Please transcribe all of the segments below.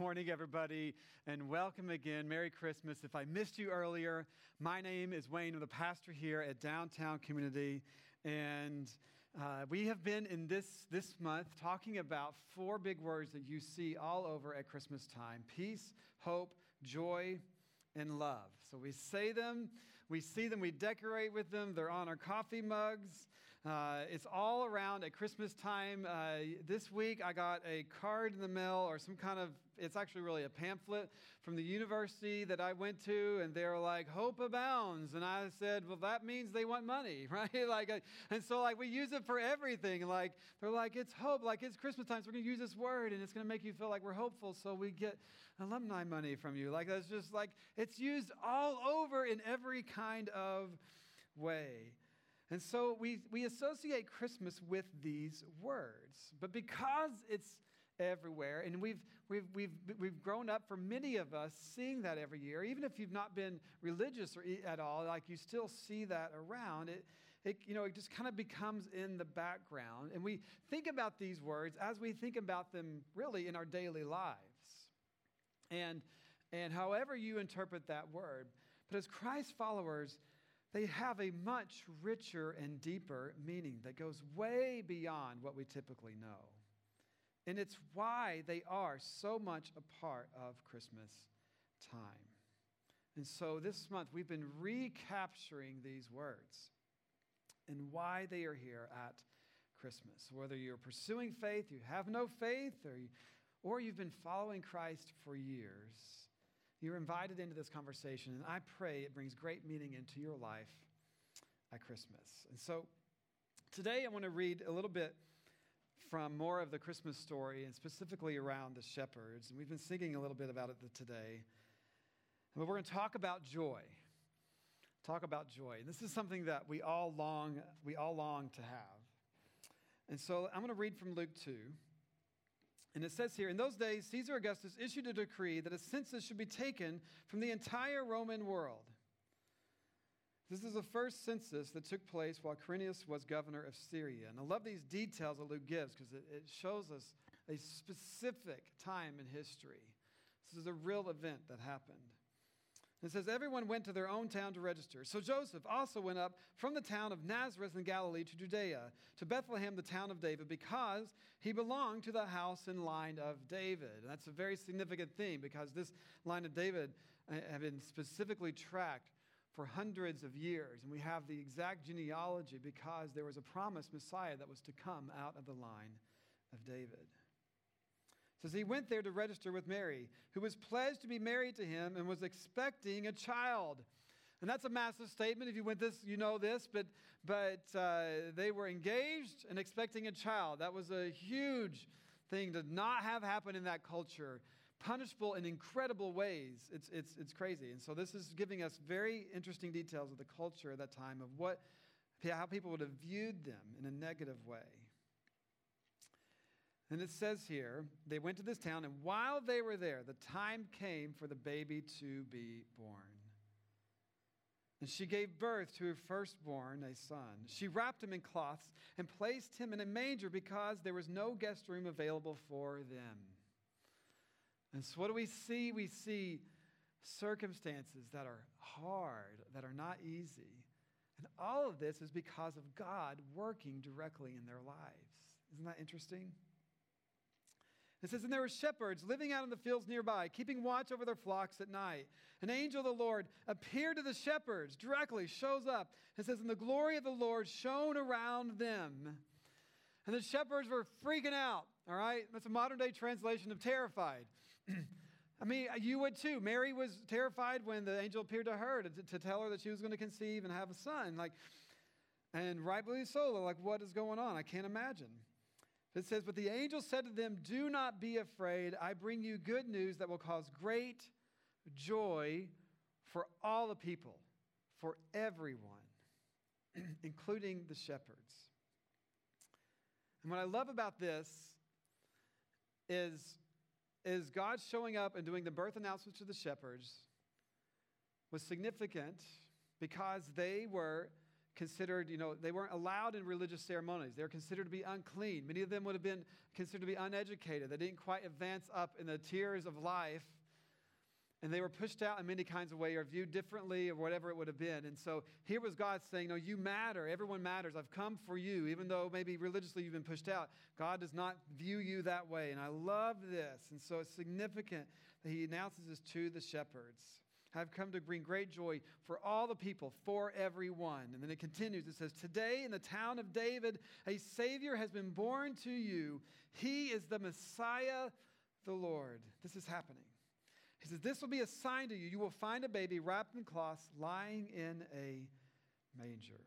morning, everybody, and welcome again. Merry Christmas. If I missed you earlier, my name is Wayne. I'm the pastor here at Downtown Community, and uh, we have been in this, this month talking about four big words that you see all over at Christmas time peace, hope, joy, and love. So we say them, we see them, we decorate with them. They're on our coffee mugs. Uh, it's all around at Christmas time. Uh, this week I got a card in the mail or some kind of, it's actually really a pamphlet from the university that I went to, and they're like, Hope abounds. And I said, Well, that means they want money, right? like, uh, and so like we use it for everything. Like, they're like, It's hope, like it's Christmas time, so we're going to use this word, and it's going to make you feel like we're hopeful, so we get alumni money from you. Like, that's just like, it's used all over in every kind of way. And so we, we associate Christmas with these words. But because it's everywhere, and we've, we've, we've, we've grown up for many of us seeing that every year, even if you've not been religious or at all, like you still see that around, it, it, you know, it just kind of becomes in the background. And we think about these words as we think about them really in our daily lives. And, and however you interpret that word, but as Christ followers, they have a much richer and deeper meaning that goes way beyond what we typically know. And it's why they are so much a part of Christmas time. And so this month we've been recapturing these words and why they are here at Christmas. Whether you're pursuing faith, you have no faith, or, you, or you've been following Christ for years, you're invited into this conversation, and I pray it brings great meaning into your life at Christmas. And so today I want to read a little bit from more of the Christmas story, and specifically around the shepherds. And we've been singing a little bit about it today. But we're going to talk about joy. Talk about joy. And this is something that we all long, we all long to have. And so I'm going to read from Luke 2. And it says here In those days, Caesar Augustus issued a decree that a census should be taken from the entire Roman world. This is the first census that took place while Quirinius was governor of Syria. And I love these details that Luke gives because it, it shows us a specific time in history. This is a real event that happened. It says, Everyone went to their own town to register. So Joseph also went up from the town of Nazareth in Galilee to Judea, to Bethlehem, the town of David, because he belonged to the house and line of David. And that's a very significant thing because this line of David uh, had been specifically tracked for hundreds of years. And we have the exact genealogy because there was a promised Messiah that was to come out of the line of David says he went there to register with Mary, who was pledged to be married to him and was expecting a child. And that's a massive statement. If you went this, you know this, but, but uh, they were engaged and expecting a child. That was a huge thing to not have happen in that culture, punishable in incredible ways. It's, it's, it's crazy. And so this is giving us very interesting details of the culture at that time of what, how people would have viewed them in a negative way. And it says here, they went to this town, and while they were there, the time came for the baby to be born. And she gave birth to her firstborn, a son. She wrapped him in cloths and placed him in a manger because there was no guest room available for them. And so, what do we see? We see circumstances that are hard, that are not easy. And all of this is because of God working directly in their lives. Isn't that interesting? It says, And there were shepherds living out in the fields nearby, keeping watch over their flocks at night. An angel of the Lord appeared to the shepherds, directly shows up. It says, And the glory of the Lord shone around them. And the shepherds were freaking out, all right? That's a modern day translation of terrified. I mean, you would too. Mary was terrified when the angel appeared to her to, to tell her that she was going to conceive and have a son. Like, and rightly so, like, what is going on? I can't imagine. It says, But the angel said to them, Do not be afraid. I bring you good news that will cause great joy for all the people, for everyone, including the shepherds. And what I love about this is, is God showing up and doing the birth announcements to the shepherds was significant because they were considered, you know, they weren't allowed in religious ceremonies. They were considered to be unclean. Many of them would have been considered to be uneducated. They didn't quite advance up in the tiers of life. And they were pushed out in many kinds of ways or viewed differently or whatever it would have been. And so here was God saying, No, you matter. Everyone matters. I've come for you. Even though maybe religiously you've been pushed out, God does not view you that way. And I love this. And so it's significant that he announces this to the shepherds. I've come to bring great joy for all the people, for everyone. And then it continues. It says, Today in the town of David, a Savior has been born to you. He is the Messiah, the Lord. This is happening. He says, This will be a sign to you. You will find a baby wrapped in cloths lying in a manger.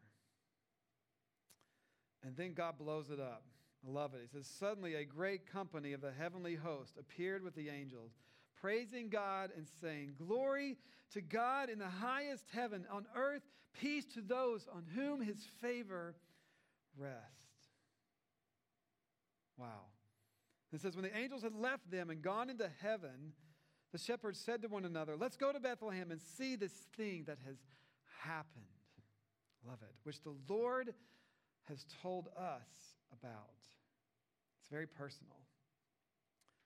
And then God blows it up. I love it. He says, Suddenly a great company of the heavenly host appeared with the angels, praising God and saying, Glory to God in the highest heaven, on earth, peace to those on whom his favor rests. Wow. It says, When the angels had left them and gone into heaven, the shepherds said to one another, Let's go to Bethlehem and see this thing that has happened. Love it. Which the Lord has told us about. It's very personal.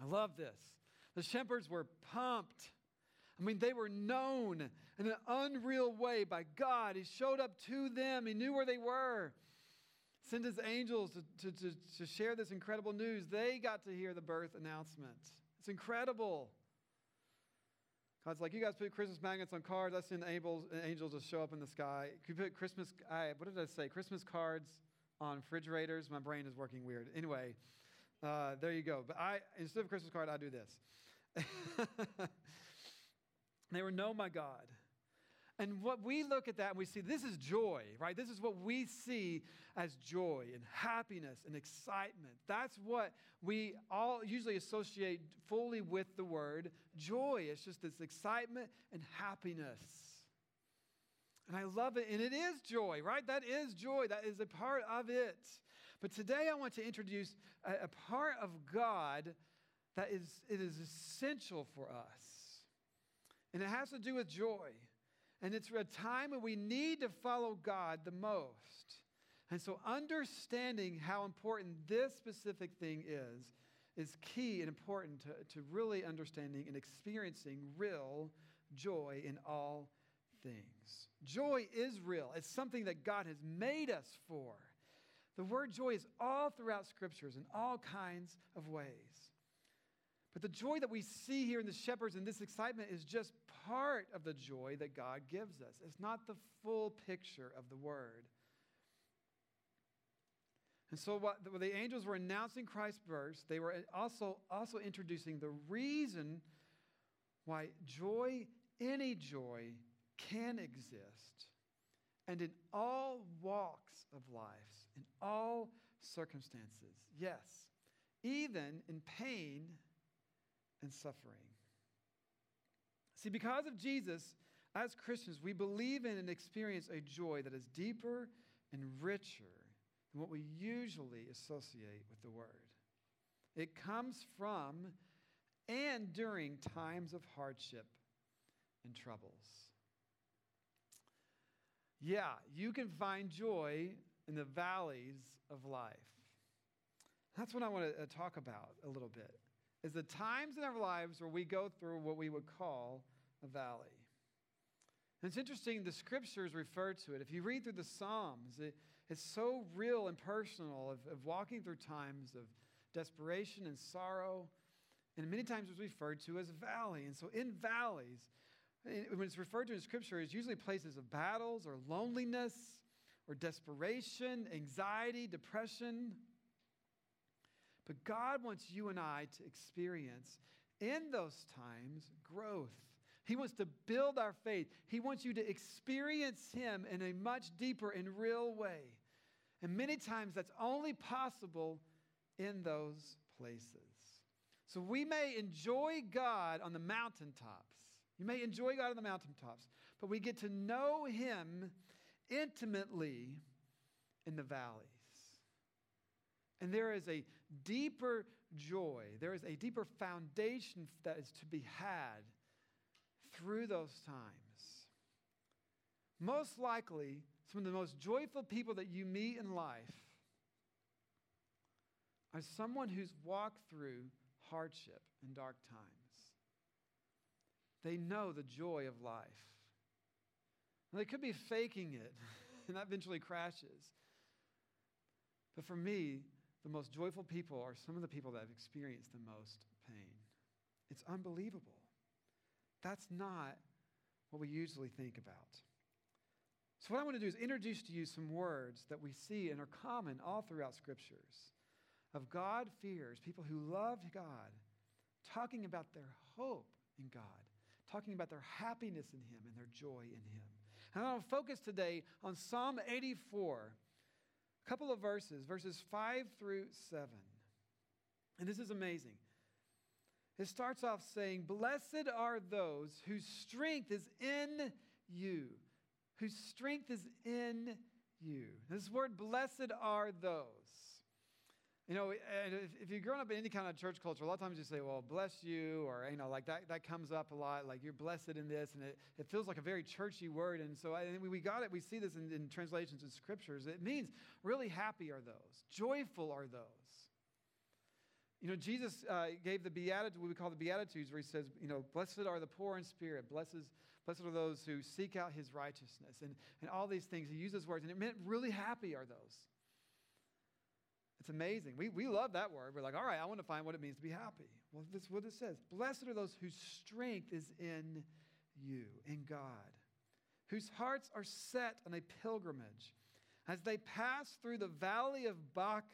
I love this. The shepherds were pumped. I mean, they were known in an unreal way by God. He showed up to them, He knew where they were sent his angels to, to, to, to share this incredible news. They got to hear the birth announcement. It's incredible. God's like, you guys put Christmas magnets on cards. I send angels, angels to show up in the sky. You put Christmas, I, what did I say? Christmas cards on refrigerators. My brain is working weird. Anyway, uh, there you go. But I, instead of Christmas card, I do this. they were, know my God. And what we look at that and we see this is joy, right? This is what we see as joy and happiness and excitement. That's what we all usually associate fully with the word joy. It's just this excitement and happiness. And I love it. And it is joy, right? That is joy. That is a part of it. But today I want to introduce a, a part of God that is it is essential for us. And it has to do with joy. And it's a time when we need to follow God the most. And so, understanding how important this specific thing is, is key and important to, to really understanding and experiencing real joy in all things. Joy is real, it's something that God has made us for. The word joy is all throughout scriptures in all kinds of ways. But the joy that we see here in the shepherds and this excitement is just part of the joy that God gives us. It's not the full picture of the word. And so, what the angels were announcing Christ's birth, they were also, also introducing the reason why joy, any joy, can exist. And in all walks of life, in all circumstances, yes, even in pain and suffering. See, because of Jesus, as Christians, we believe in and experience a joy that is deeper and richer than what we usually associate with the Word. It comes from and during times of hardship and troubles. Yeah, you can find joy in the valleys of life. That's what I want to uh, talk about a little bit is the times in our lives where we go through what we would call a valley. And it's interesting, the scriptures refer to it. If you read through the Psalms, it, it's so real and personal of, of walking through times of desperation and sorrow. And many times it's referred to as a valley. And so in valleys, when it's referred to in scripture, it's usually places of battles or loneliness or desperation, anxiety, depression, but God wants you and I to experience in those times growth. He wants to build our faith. He wants you to experience Him in a much deeper and real way. And many times that's only possible in those places. So we may enjoy God on the mountaintops. You may enjoy God on the mountaintops, but we get to know Him intimately in the valleys. And there is a deeper joy, there is a deeper foundation that is to be had through those times. Most likely, some of the most joyful people that you meet in life are someone who's walked through hardship and dark times. They know the joy of life. They could be faking it, and that eventually crashes. But for me, the most joyful people are some of the people that have experienced the most pain. It's unbelievable. That's not what we usually think about. So, what I want to do is introduce to you some words that we see and are common all throughout scriptures of God fears, people who love God, talking about their hope in God, talking about their happiness in Him and their joy in Him. And I want to focus today on Psalm 84, a couple of verses, verses 5 through 7. And this is amazing. It starts off saying, Blessed are those whose strength is in you, whose strength is in you. This word, blessed are those. You know, if you've grown up in any kind of church culture, a lot of times you say, well, bless you, or, you know, like that, that comes up a lot, like you're blessed in this, and it, it feels like a very churchy word. And so I, we got it, we see this in, in translations in scriptures. It means really happy are those, joyful are those. You know, Jesus uh, gave the Beatitudes, what we call the beatitudes, where he says, you know, blessed are the poor in spirit, blessed, blessed are those who seek out his righteousness, and, and all these things. He uses those words, and it meant really happy are those. It's amazing. We, we love that word. We're like, all right, I want to find what it means to be happy. Well, this is what it says. Blessed are those whose strength is in you, in God, whose hearts are set on a pilgrimage. As they pass through the valley of Baca,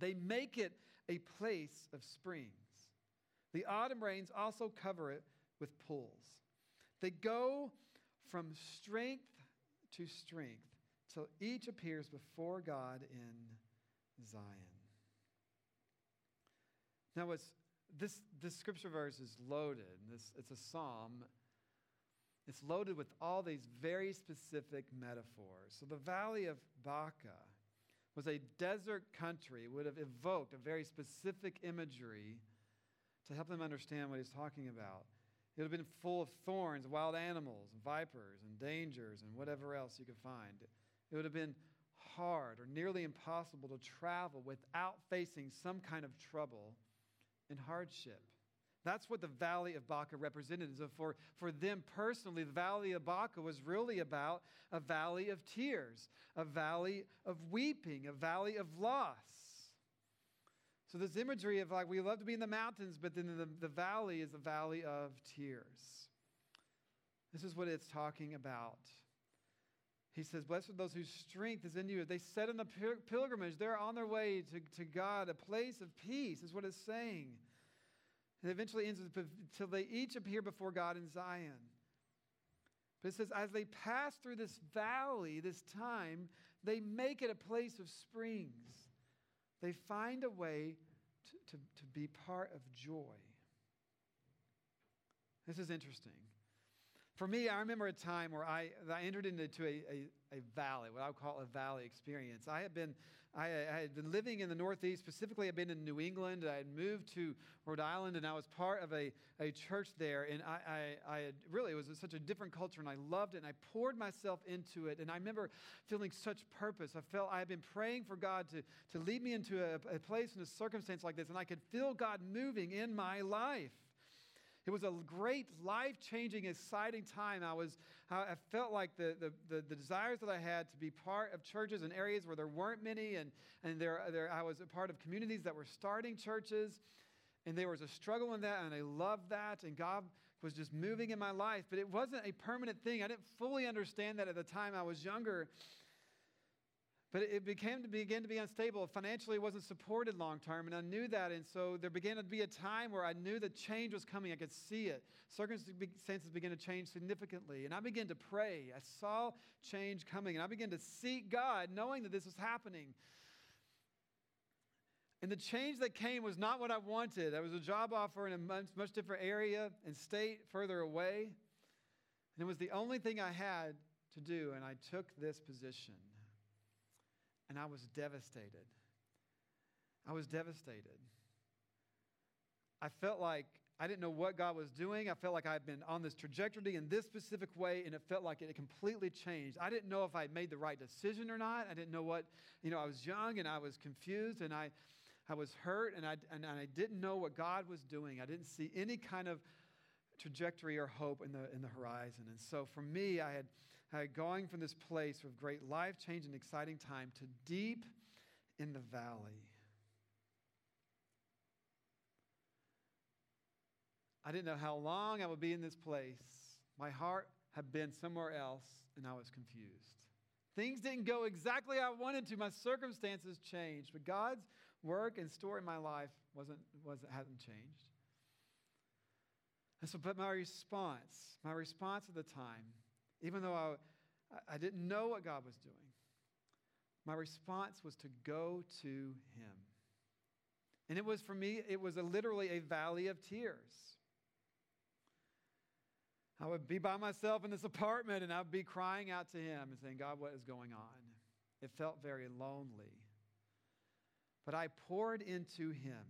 they make it a place of springs. The autumn rains also cover it with pools. They go from strength to strength till each appears before God in Zion. Now, it's, this, this scripture verse is loaded. This, it's a psalm. It's loaded with all these very specific metaphors. So, the valley of Baca was a desert country, would have evoked a very specific imagery to help them understand what he's talking about. It would have been full of thorns, wild animals, vipers, and dangers, and whatever else you could find. It would have been hard or nearly impossible to travel without facing some kind of trouble and hardship. That's what the Valley of Baca represented. So for, for them personally, the Valley of Baca was really about a valley of tears, a valley of weeping, a valley of loss. So this imagery of like we love to be in the mountains, but then the, the valley is a valley of tears. This is what it's talking about. He says, Blessed are those whose strength is in you. They set in the pilgrimage. They're on their way to, to God, a place of peace, is what it's saying. And eventually ends with, until they each appear before God in Zion. But it says, as they pass through this valley, this time, they make it a place of springs. They find a way to, to, to be part of joy. This is interesting. For me, I remember a time where I, I entered into a, a, a valley, what I would call a valley experience. I had been I, I, had been living in the Northeast. Specifically, I'd been in New England. I had moved to Rhode Island, and I was part of a, a church there. And I, I, I had really, it was such a different culture, and I loved it. And I poured myself into it. And I remember feeling such purpose. I felt I had been praying for God to, to lead me into a, a place in a circumstance like this, and I could feel God moving in my life. It was a great, life changing, exciting time. I, was, I felt like the, the, the, the, desires that I had to be part of churches in areas where there weren't many, and, and there, there, I was a part of communities that were starting churches, and there was a struggle in that, and I loved that, and God was just moving in my life, but it wasn't a permanent thing. I didn't fully understand that at the time I was younger. But it became to began to be unstable. Financially, it wasn't supported long term, and I knew that. And so there began to be a time where I knew that change was coming. I could see it. Circumstances began to change significantly, and I began to pray. I saw change coming, and I began to seek God, knowing that this was happening. And the change that came was not what I wanted. There was a job offer in a much, much different area and state further away. And it was the only thing I had to do, and I took this position and I was devastated. I was devastated. I felt like I didn't know what God was doing. I felt like I had been on this trajectory in this specific way, and it felt like it completely changed. I didn't know if I had made the right decision or not. I didn't know what, you know, I was young and I was confused and I, I was hurt and I, and I didn't know what God was doing. I didn't see any kind of trajectory or hope in the, in the horizon. And so for me, I had uh, going from this place of great life change and exciting time to deep in the valley. I didn't know how long I would be in this place. My heart had been somewhere else, and I was confused. Things didn't go exactly I wanted to. My circumstances changed, but God's work and story in my life wasn't, wasn't hadn't changed. And so, but my response, my response at the time even though I, I didn't know what God was doing, my response was to go to Him. And it was for me, it was a, literally a valley of tears. I would be by myself in this apartment and I'd be crying out to Him and saying, God, what is going on? It felt very lonely. But I poured into Him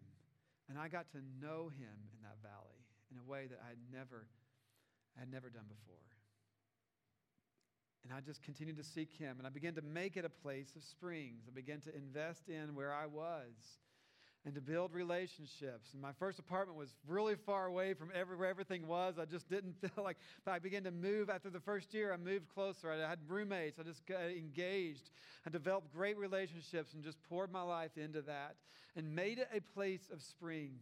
and I got to know Him in that valley in a way that I had never, I had never done before. And I just continued to seek him. And I began to make it a place of springs. I began to invest in where I was and to build relationships. And my first apartment was really far away from every, where everything was. I just didn't feel like I began to move after the first year. I moved closer. I had roommates. I just got engaged. I developed great relationships and just poured my life into that and made it a place of springs.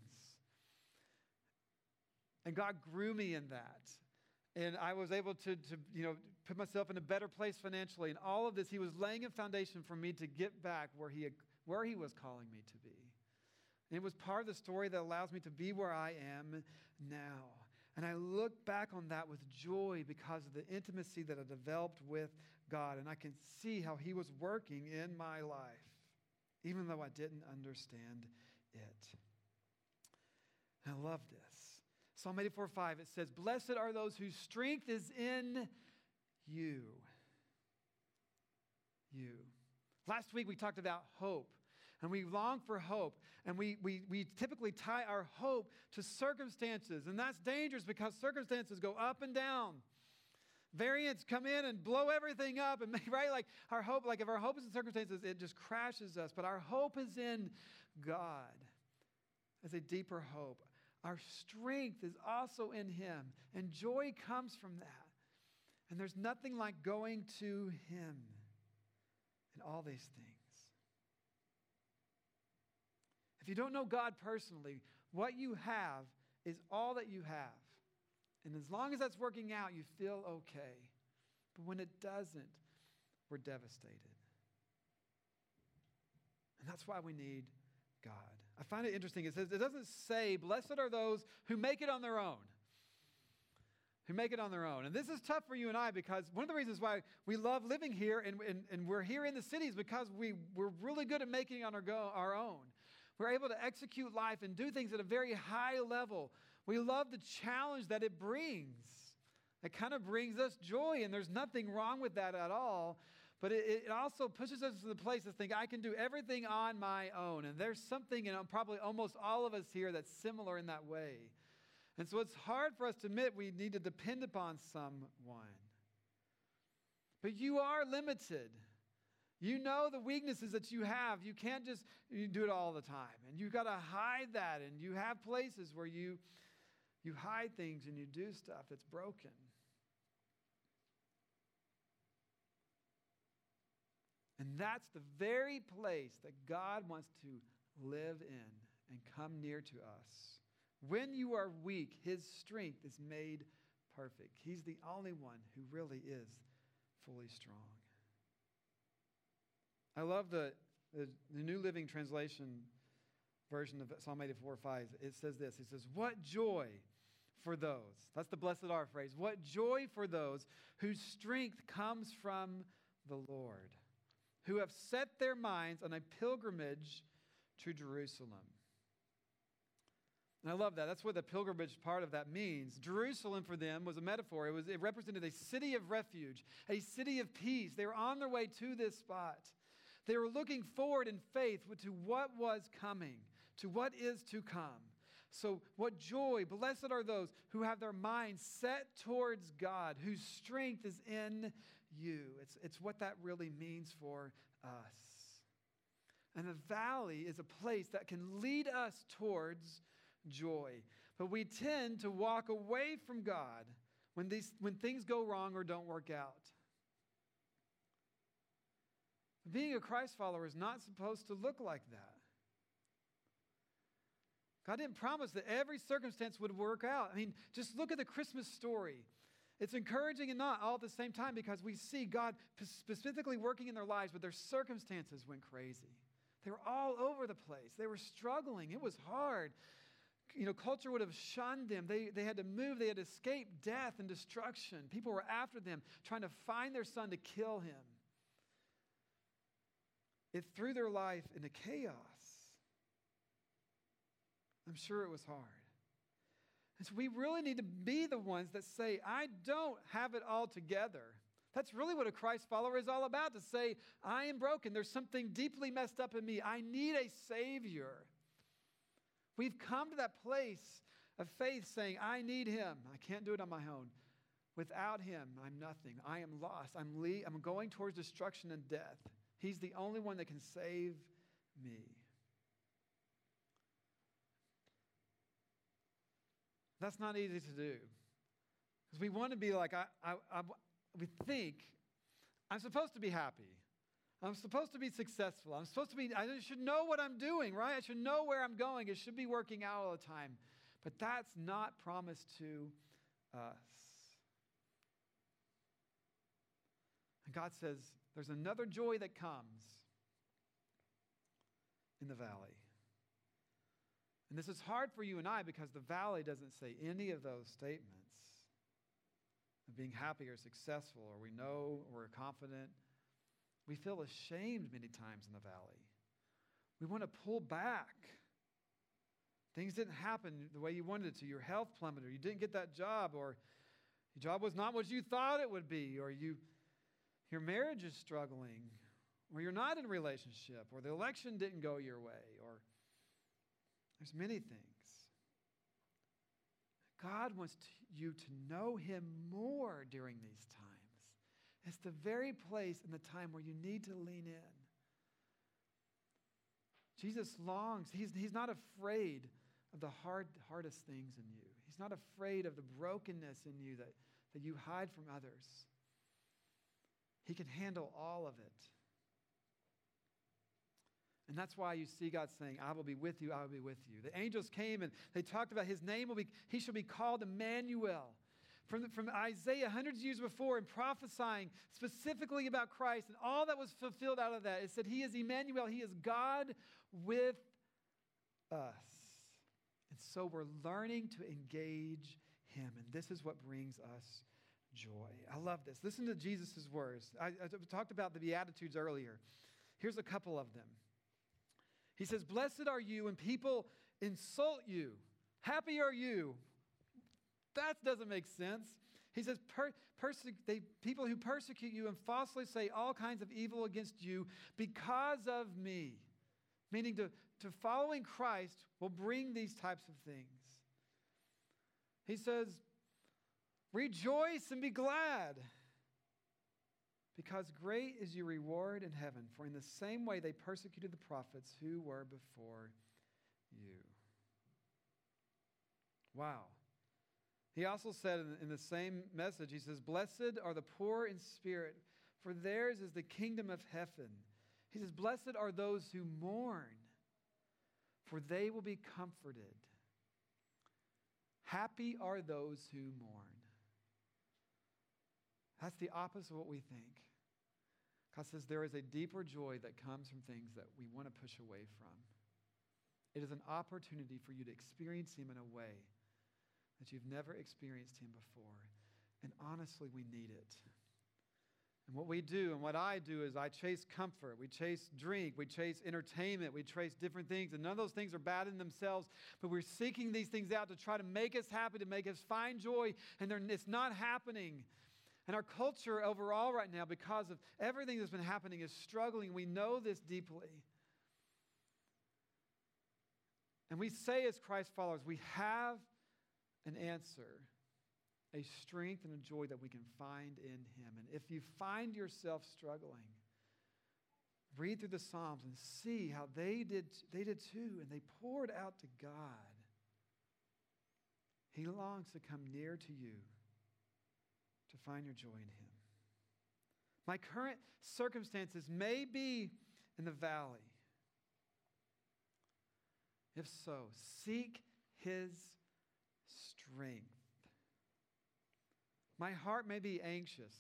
And God grew me in that and I was able to, to, you know, put myself in a better place financially. And all of this, he was laying a foundation for me to get back where he, where he was calling me to be. And it was part of the story that allows me to be where I am now. And I look back on that with joy because of the intimacy that I developed with God. And I can see how he was working in my life, even though I didn't understand it. And I love this. Psalm 84 5, it says, Blessed are those whose strength is in you. You. Last week we talked about hope, and we long for hope, and we, we, we typically tie our hope to circumstances, and that's dangerous because circumstances go up and down. Variants come in and blow everything up, and right, like our hope, like if our hope is in circumstances, it just crashes us. But our hope is in God as a deeper hope. Our strength is also in Him, and joy comes from that. And there's nothing like going to Him in all these things. If you don't know God personally, what you have is all that you have. And as long as that's working out, you feel okay. But when it doesn't, we're devastated. And that's why we need God. I find it interesting. It says, it doesn't say, blessed are those who make it on their own. Who make it on their own. And this is tough for you and I because one of the reasons why we love living here and, and, and we're here in the city is because we, we're really good at making on our, go, our own. We're able to execute life and do things at a very high level. We love the challenge that it brings. It kind of brings us joy, and there's nothing wrong with that at all. But it, it, also pushes us to the place to think, I can do everything on my own. And there's something in probably almost all of us here that's similar in that way. And so it's hard for us to admit we need to depend upon someone. But you are limited. You know the weaknesses that you have. You can't just you do it all the time. And you've got to hide that. And you have places where you, you hide things and you do stuff that's broken. And that's the very place that God wants to live in and come near to us. When you are weak, his strength is made perfect. He's the only one who really is fully strong. I love the, the, the New Living Translation version of Psalm 84 5. It says this It says, What joy for those. That's the blessed are phrase. What joy for those whose strength comes from the Lord, who have set their minds on a pilgrimage to Jerusalem. And I love that. That's what the pilgrimage part of that means. Jerusalem for them was a metaphor. It, was, it represented a city of refuge, a city of peace. They were on their way to this spot. They were looking forward in faith to what was coming, to what is to come. So, what joy, blessed are those who have their minds set towards God, whose strength is in you. It's, it's what that really means for us. And the valley is a place that can lead us towards joy. But we tend to walk away from God when, these, when things go wrong or don't work out. Being a Christ follower is not supposed to look like that. God didn't promise that every circumstance would work out. I mean, just look at the Christmas story. It's encouraging and not all at the same time because we see God specifically working in their lives, but their circumstances went crazy. They were all over the place. They were struggling. It was hard. You know, culture would have shunned them. They, they had to move. They had to escape death and destruction. People were after them, trying to find their son to kill him. It threw their life into chaos. I'm sure it was hard. So we really need to be the ones that say, I don't have it all together. That's really what a Christ follower is all about to say, I am broken. There's something deeply messed up in me. I need a Savior. We've come to that place of faith saying, I need Him. I can't do it on my own. Without Him, I'm nothing. I am lost. I'm, le- I'm going towards destruction and death. He's the only one that can save me. That's not easy to do. Because we want to be like, I, I, I, we think, I'm supposed to be happy. I'm supposed to be successful. I'm supposed to be, I should know what I'm doing, right? I should know where I'm going. It should be working out all the time. But that's not promised to us. And God says, there's another joy that comes in the valley. And this is hard for you and I because the valley doesn't say any of those statements of being happy or successful or we know or we're confident. We feel ashamed many times in the valley. We want to pull back. Things didn't happen the way you wanted it to. Your health plummeted, or you didn't get that job, or your job was not what you thought it would be, or you, your marriage is struggling, or you're not in a relationship, or the election didn't go your way, or there's many things. God wants to, you to know Him more during these times. It's the very place and the time where you need to lean in. Jesus longs, He's, he's not afraid of the hard, hardest things in you. He's not afraid of the brokenness in you that, that you hide from others. He can handle all of it. And that's why you see God saying, I will be with you, I will be with you. The angels came and they talked about his name will be, he shall be called Emmanuel. From, from Isaiah hundreds of years before and prophesying specifically about Christ and all that was fulfilled out of that. It said, He is Emmanuel, He is God with us. And so we're learning to engage Him. And this is what brings us joy. I love this. Listen to Jesus' words. I, I talked about the Beatitudes earlier. Here's a couple of them. He says, Blessed are you when people insult you. Happy are you. That doesn't make sense. He says, per, perse- they, People who persecute you and falsely say all kinds of evil against you because of me. Meaning, to, to following Christ will bring these types of things. He says, Rejoice and be glad because great is your reward in heaven, for in the same way they persecuted the prophets who were before you. Wow. He also said in the same message, he says, Blessed are the poor in spirit, for theirs is the kingdom of heaven. He says, Blessed are those who mourn, for they will be comforted. Happy are those who mourn. That's the opposite of what we think. God says there is a deeper joy that comes from things that we want to push away from. It is an opportunity for you to experience Him in a way that you've never experienced Him before. And honestly, we need it. And what we do and what I do is I chase comfort. We chase drink. We chase entertainment. We chase different things. And none of those things are bad in themselves, but we're seeking these things out to try to make us happy, to make us find joy. And it's not happening. And our culture overall, right now, because of everything that's been happening, is struggling. We know this deeply. And we say, as Christ followers, we have an answer, a strength and a joy that we can find in Him. And if you find yourself struggling, read through the Psalms and see how they did, they did too, and they poured out to God. He longs to come near to you to find your joy in Him. My current circumstances may be in the valley. If so, seek His strength. My heart may be anxious,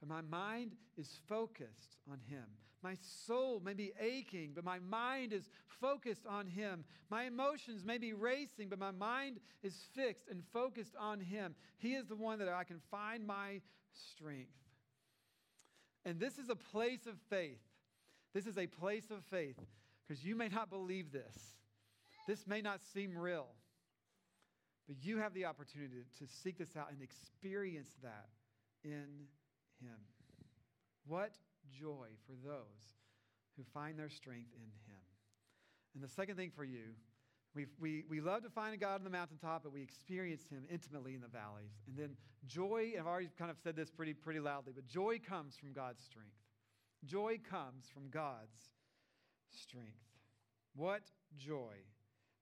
but my mind is focused on Him. My soul may be aching, but my mind is focused on Him. My emotions may be racing, but my mind is fixed and focused on Him. He is the one that I can find my strength. And this is a place of faith. This is a place of faith because you may not believe this. This may not seem real, but you have the opportunity to seek this out and experience that in Him. What joy for those who find their strength in Him. And the second thing for you, we we, we love to find God on the mountaintop, but we experience Him intimately in the valleys. And then joy, I've already kind of said this pretty, pretty loudly, but joy comes from God's strength. Joy comes from God's strength. What joy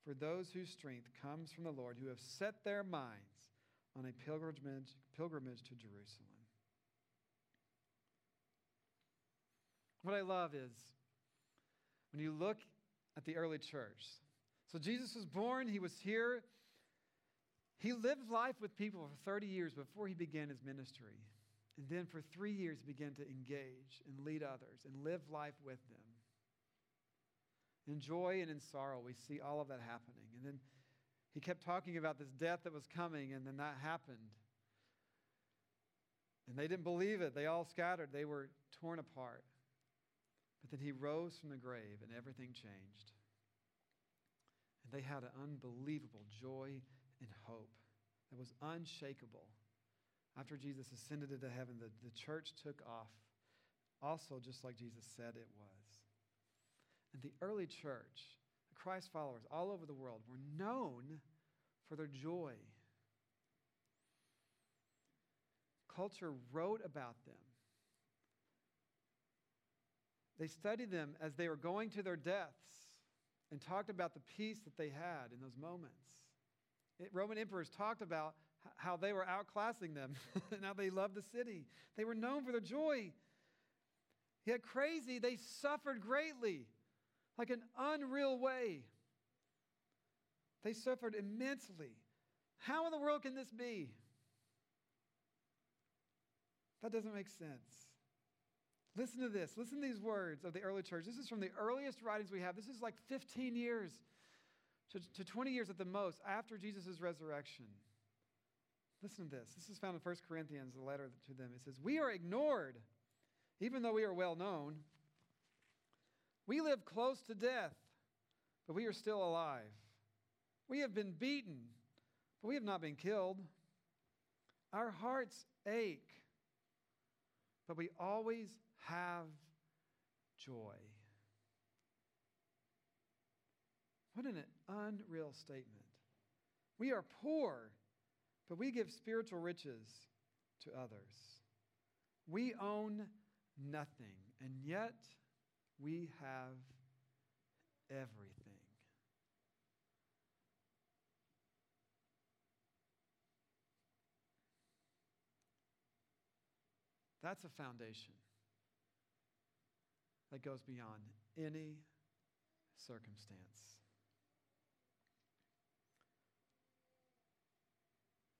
for those whose strength comes from the Lord, who have set their minds on a pilgrimage, pilgrimage to Jerusalem. What I love is when you look at the early church. So Jesus was born, he was here. He lived life with people for 30 years before he began his ministry. And then for three years, he began to engage and lead others and live life with them. In joy and in sorrow, we see all of that happening. And then he kept talking about this death that was coming, and then that happened. And they didn't believe it. They all scattered, they were torn apart. But then he rose from the grave, and everything changed. And they had an unbelievable joy and hope that was unshakable. After Jesus ascended into heaven, the, the church took off, also just like Jesus said it was. And the early church, the Christ followers all over the world, were known for their joy. Culture wrote about them. They studied them as they were going to their deaths and talked about the peace that they had in those moments. It, Roman emperors talked about how they were outclassing them and how they loved the city. They were known for their joy. Yet crazy, they suffered greatly like an unreal way. They suffered immensely. How in the world can this be? That doesn't make sense. Listen to this. Listen to these words of the early church. This is from the earliest writings we have. This is like 15 years to, to 20 years at the most after Jesus' resurrection. Listen to this. This is found in 1 Corinthians, the letter to them. It says, We are ignored, even though we are well known. We live close to death, but we are still alive. We have been beaten, but we have not been killed. Our hearts ache, but we always have joy. What an unreal statement. We are poor, but we give spiritual riches to others. We own nothing, and yet we have everything. That's a foundation that goes beyond any circumstance.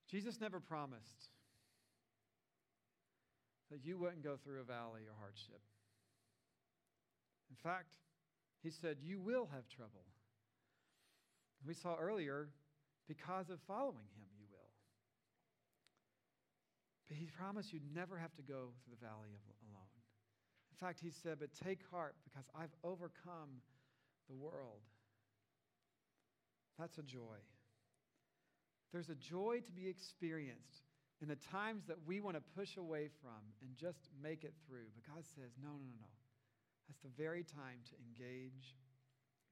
Jesus never promised that you wouldn't go through a valley or hardship. In fact, he said, You will have trouble. We saw earlier, because of following him, you will. But he promised you'd never have to go through the valley of. In fact, he said, But take heart because I've overcome the world. That's a joy. There's a joy to be experienced in the times that we want to push away from and just make it through. But God says, no, no, no, no. That's the very time to engage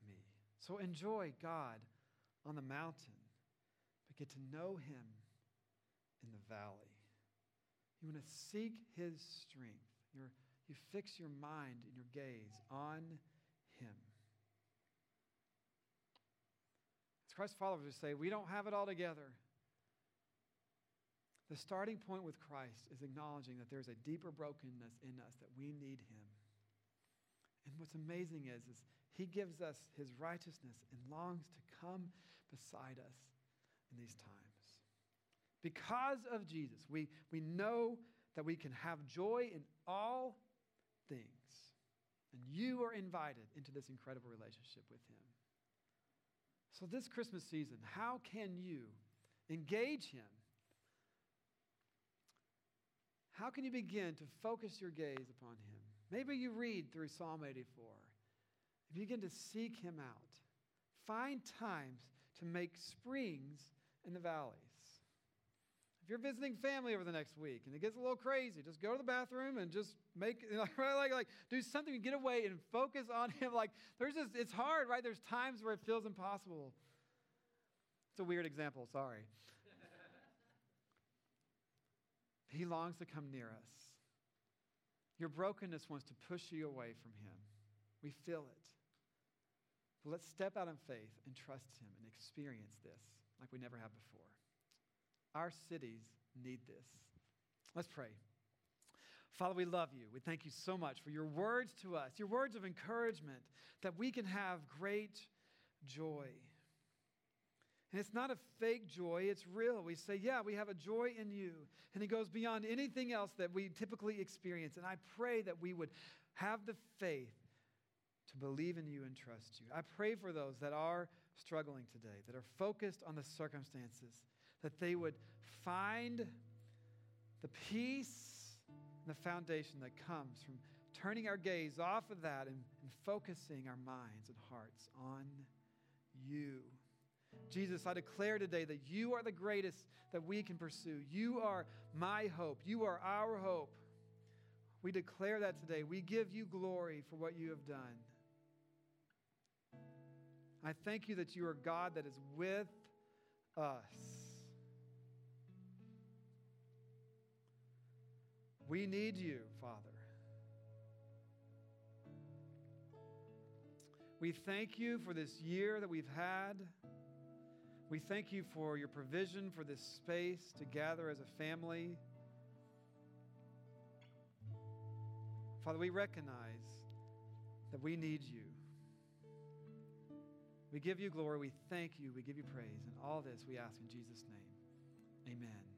me. So enjoy God on the mountain, but get to know Him in the valley. You want to seek His strength. You're, you fix your mind and your gaze on Him. As Christ followers, we say, we don't have it all together. The starting point with Christ is acknowledging that there's a deeper brokenness in us that we need Him. And what's amazing is, is He gives us His righteousness and longs to come beside us in these times. Because of Jesus, we, we know that we can have joy in all things. And you are invited into this incredible relationship with Him. So, this Christmas season, how can you engage Him? How can you begin to focus your gaze upon Him? Maybe you read through Psalm 84. If you begin to seek Him out, find times to make springs in the valleys. If you're visiting family over the next week and it gets a little crazy, just go to the bathroom and just make like like, like do something, get away and focus on him. Like there's just it's hard, right? There's times where it feels impossible. It's a weird example, sorry. he longs to come near us. Your brokenness wants to push you away from him. We feel it. But let's step out in faith and trust Him and experience this like we never have before. Our cities need this. Let's pray. Father, we love you. We thank you so much for your words to us, your words of encouragement that we can have great joy. And it's not a fake joy, it's real. We say, Yeah, we have a joy in you. And it goes beyond anything else that we typically experience. And I pray that we would have the faith to believe in you and trust you. I pray for those that are struggling today, that are focused on the circumstances, that they would find the peace and the foundation that comes from turning our gaze off of that and, and focusing our minds and hearts on you. Jesus, I declare today that you are the greatest that we can pursue. You are my hope. You are our hope. We declare that today. We give you glory for what you have done. I thank you that you are God that is with us. We need you, Father. We thank you for this year that we've had. We thank you for your provision for this space to gather as a family. Father, we recognize that we need you. We give you glory. We thank you. We give you praise. And all this we ask in Jesus' name. Amen.